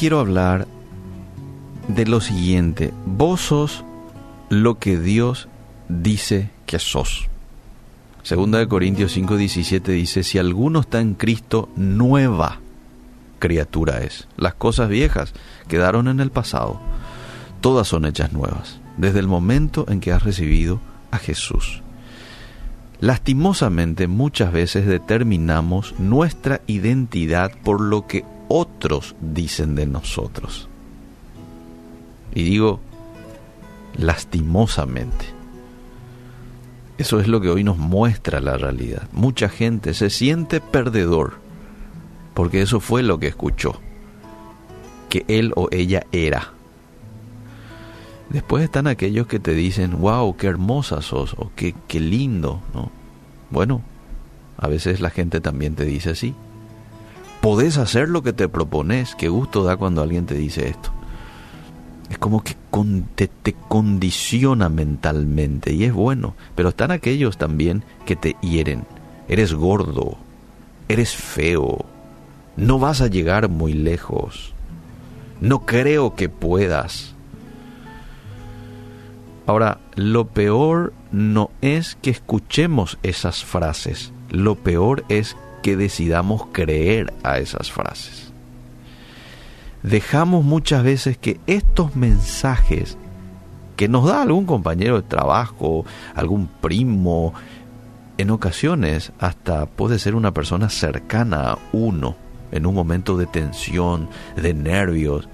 Quiero hablar de lo siguiente. Vos sos lo que Dios dice que sos. Segunda de Corintios 5:17 dice, si alguno está en Cristo, nueva criatura es. Las cosas viejas quedaron en el pasado. Todas son hechas nuevas, desde el momento en que has recibido a Jesús. Lastimosamente muchas veces determinamos nuestra identidad por lo que otros dicen de nosotros. Y digo, lastimosamente. Eso es lo que hoy nos muestra la realidad. Mucha gente se siente perdedor porque eso fue lo que escuchó, que él o ella era. Después están aquellos que te dicen, wow, qué hermosa sos, o qué, qué lindo, ¿no? Bueno, a veces la gente también te dice así podés hacer lo que te propones. Qué gusto da cuando alguien te dice esto. Es como que te, te, condiciona mentalmente y es bueno. Pero están aquellos también que te hieren. Eres gordo, eres feo, no vas a llegar muy lejos. No creo que puedas. Ahora, lo peor no es que escuchemos esas frases. Lo peor es que decidamos creer a esas frases. Dejamos muchas veces que estos mensajes que nos da algún compañero de trabajo, algún primo, en ocasiones hasta puede ser una persona cercana a uno, en un momento de tensión, de nervios.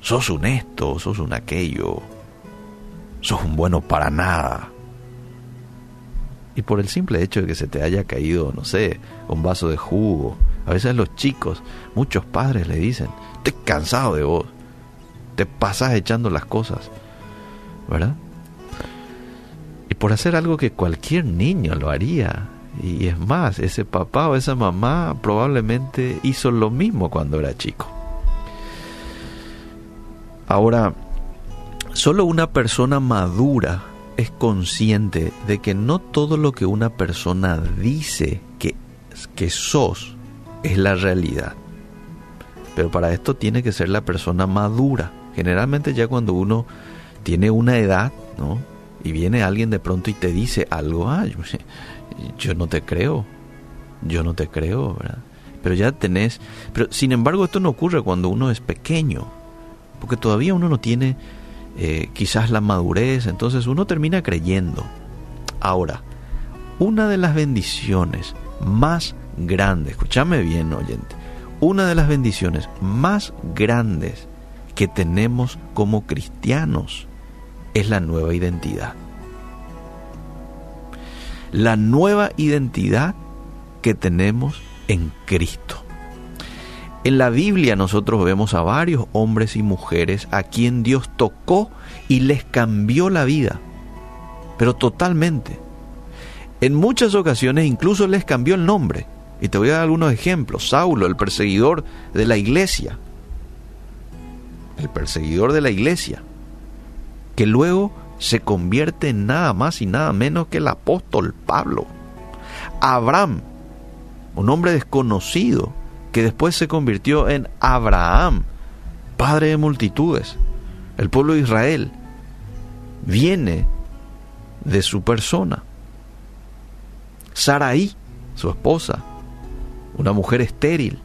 Sos un esto, sos un aquello, sos un bueno para nada y por el simple hecho de que se te haya caído, no sé, un vaso de jugo. A veces los chicos, muchos padres le dicen, estoy cansado de vos, te pasas echando las cosas, ¿verdad? Y por hacer algo que cualquier niño lo haría. Y es más, ese papá o esa mamá probablemente hizo lo mismo cuando era chico. Ahora, solo una persona madura es consciente de que no todo lo que una persona dice que, que sos es la realidad. Pero para esto tiene que ser la persona madura. Generalmente ya cuando uno tiene una edad, ¿no? Y viene alguien de pronto y te dice algo, ah, yo, no te creo, yo no te creo, ¿verdad? Pero ya tenés, pero sin embargo esto no ocurre cuando uno es pequeño, porque todavía uno no tiene eh, quizás la madurez, entonces uno termina creyendo. Ahora, una de las bendiciones más grandes, escúchame bien oyente, una de las bendiciones más grandes que tenemos como cristianos es la nueva identidad. La nueva identidad que tenemos en Cristo. En la Biblia nosotros vemos a varios hombres y mujeres a quien Dios tocó y les cambió la vida, pero totalmente. En muchas ocasiones incluso les cambió el nombre. Y te voy a dar algunos ejemplos. Saulo, el perseguidor de la iglesia. El perseguidor de la iglesia. Que luego se convierte en nada más y nada menos que el apóstol Pablo. Abraham, un hombre desconocido, que después se convirtió en Abraham, padre de multitudes. El pueblo de Israel viene de su persona. Saraí, su esposa, una mujer estéril,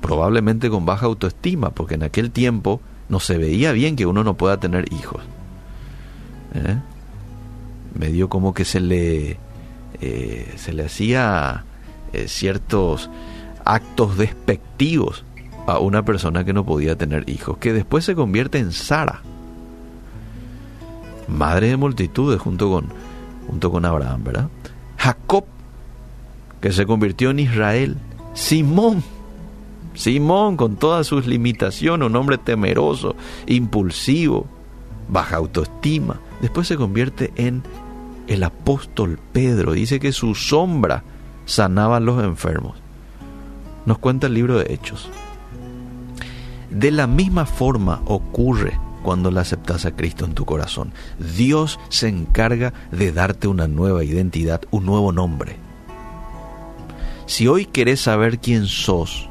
probablemente con baja autoestima, porque en aquel tiempo no se veía bien que uno no pueda tener hijos. ¿Eh? Medio como que se le, eh, se le hacía eh, ciertos actos despectivos a una persona que no podía tener hijos, que después se convierte en Sara, madre de multitudes junto con, junto con Abraham, ¿verdad? Jacob, que se convirtió en Israel, Simón, Simón con todas sus limitaciones, un hombre temeroso, impulsivo, baja autoestima, después se convierte en el apóstol Pedro, dice que su sombra sanaba a los enfermos nos cuenta el libro de Hechos. De la misma forma ocurre cuando le aceptas a Cristo en tu corazón. Dios se encarga de darte una nueva identidad, un nuevo nombre. Si hoy querés saber quién sos,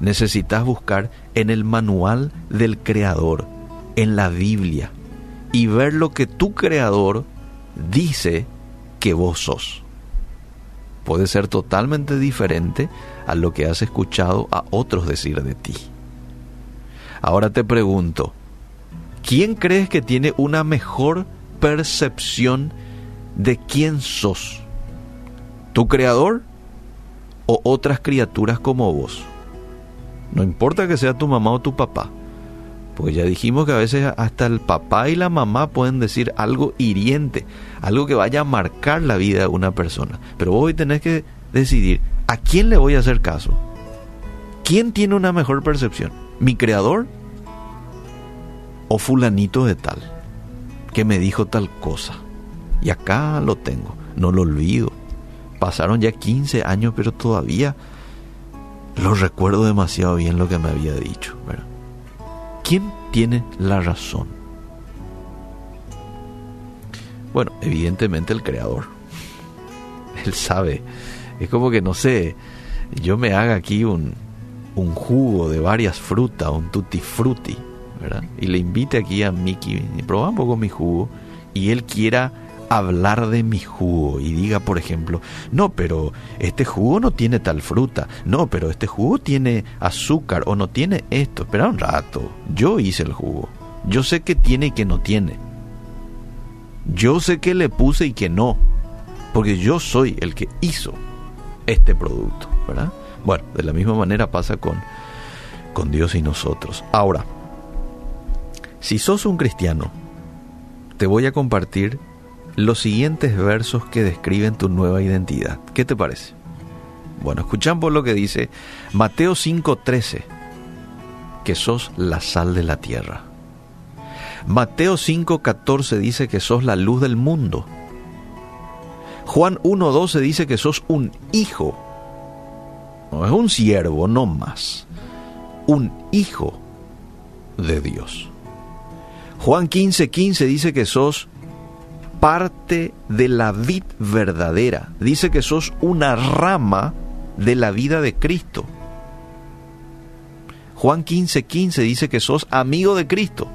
necesitas buscar en el manual del Creador, en la Biblia, y ver lo que tu Creador dice que vos sos. Puede ser totalmente diferente a lo que has escuchado a otros decir de ti. Ahora te pregunto, ¿quién crees que tiene una mejor percepción de quién sos? ¿Tu creador o otras criaturas como vos? No importa que sea tu mamá o tu papá. Pues ya dijimos que a veces hasta el papá y la mamá pueden decir algo hiriente, algo que vaya a marcar la vida de una persona. Pero vos hoy tenés que decidir a quién le voy a hacer caso. ¿Quién tiene una mejor percepción? ¿Mi creador? ¿O fulanito de tal? Que me dijo tal cosa. Y acá lo tengo, no lo olvido. Pasaron ya 15 años, pero todavía lo recuerdo demasiado bien lo que me había dicho. ¿Quién tiene la razón? Bueno, evidentemente el creador. Él sabe. Es como que, no sé, yo me haga aquí un, un jugo de varias frutas, un tutti frutti, ¿verdad? Y le invite aquí a Mickey, probar un poco mi jugo, y él quiera hablar de mi jugo y diga, por ejemplo, no, pero este jugo no tiene tal fruta, no, pero este jugo tiene azúcar o no tiene esto. Espera un rato, yo hice el jugo. Yo sé que tiene y que no tiene. Yo sé que le puse y que no, porque yo soy el que hizo este producto, ¿verdad? Bueno, de la misma manera pasa con, con Dios y nosotros. Ahora, si sos un cristiano, te voy a compartir los siguientes versos que describen tu nueva identidad. ¿Qué te parece? Bueno, escuchamos lo que dice Mateo 5:13, que sos la sal de la tierra. Mateo 5:14 dice que sos la luz del mundo. Juan 1:12 dice que sos un hijo. No es un siervo, no más. Un hijo de Dios. Juan 15:15 dice que sos parte de la vid verdadera. Dice que sos una rama de la vida de Cristo. Juan 15, 15 dice que sos amigo de Cristo.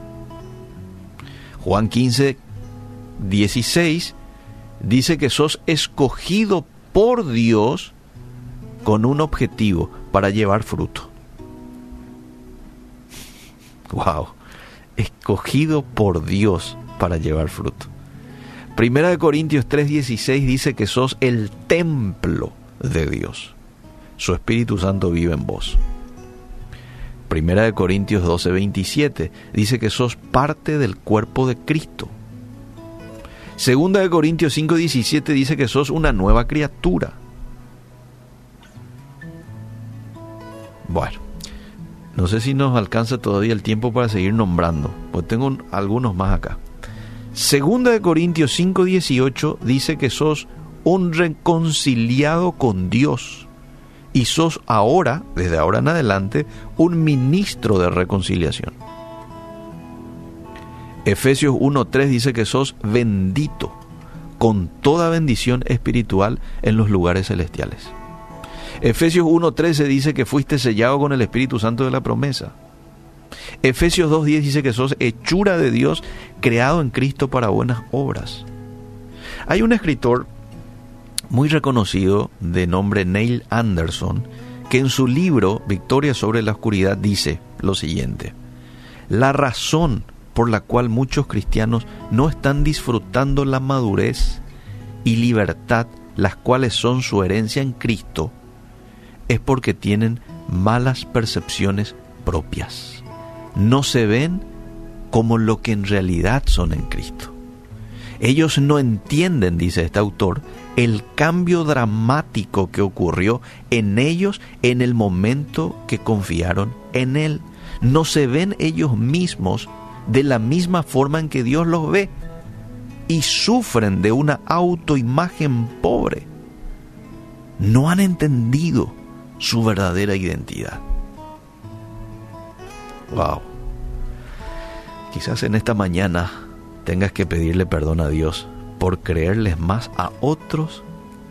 Juan 15, 16 dice que sos escogido por Dios con un objetivo para llevar fruto. Wow, escogido por Dios para llevar fruto. Primera de Corintios 3:16 dice que sos el templo de Dios. Su Espíritu Santo vive en vos. Primera de Corintios 12:27 dice que sos parte del cuerpo de Cristo. Segunda de Corintios 5:17 dice que sos una nueva criatura. Bueno, no sé si nos alcanza todavía el tiempo para seguir nombrando, pues tengo algunos más acá. Segunda de Corintios 5:18 dice que sos un reconciliado con Dios y sos ahora, desde ahora en adelante, un ministro de reconciliación. Efesios 1:3 dice que sos bendito con toda bendición espiritual en los lugares celestiales. Efesios 1:13 dice que fuiste sellado con el Espíritu Santo de la promesa. Efesios 2.10 dice que sos hechura de Dios, creado en Cristo para buenas obras. Hay un escritor muy reconocido de nombre Neil Anderson que en su libro Victoria sobre la Oscuridad dice lo siguiente. La razón por la cual muchos cristianos no están disfrutando la madurez y libertad, las cuales son su herencia en Cristo, es porque tienen malas percepciones propias no se ven como lo que en realidad son en Cristo. Ellos no entienden, dice este autor, el cambio dramático que ocurrió en ellos en el momento que confiaron en Él. No se ven ellos mismos de la misma forma en que Dios los ve y sufren de una autoimagen pobre. No han entendido su verdadera identidad. Wow. Quizás en esta mañana tengas que pedirle perdón a Dios por creerles más a otros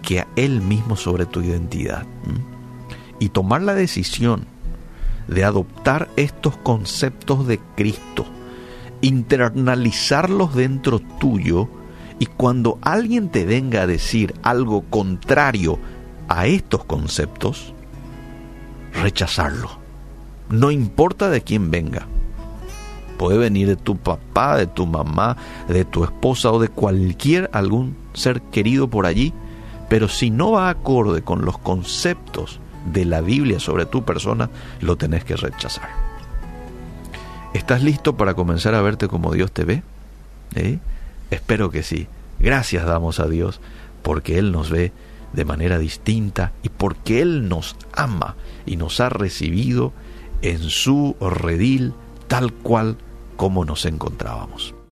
que a Él mismo sobre tu identidad. Y tomar la decisión de adoptar estos conceptos de Cristo, internalizarlos dentro tuyo y cuando alguien te venga a decir algo contrario a estos conceptos, rechazarlo. No importa de quién venga. Puede venir de tu papá, de tu mamá, de tu esposa o de cualquier algún ser querido por allí, pero si no va acorde con los conceptos de la Biblia sobre tu persona, lo tenés que rechazar. ¿Estás listo para comenzar a verte como Dios te ve? ¿Eh? Espero que sí. Gracias damos a Dios porque Él nos ve de manera distinta y porque Él nos ama y nos ha recibido en su redil tal cual como nos encontrábamos.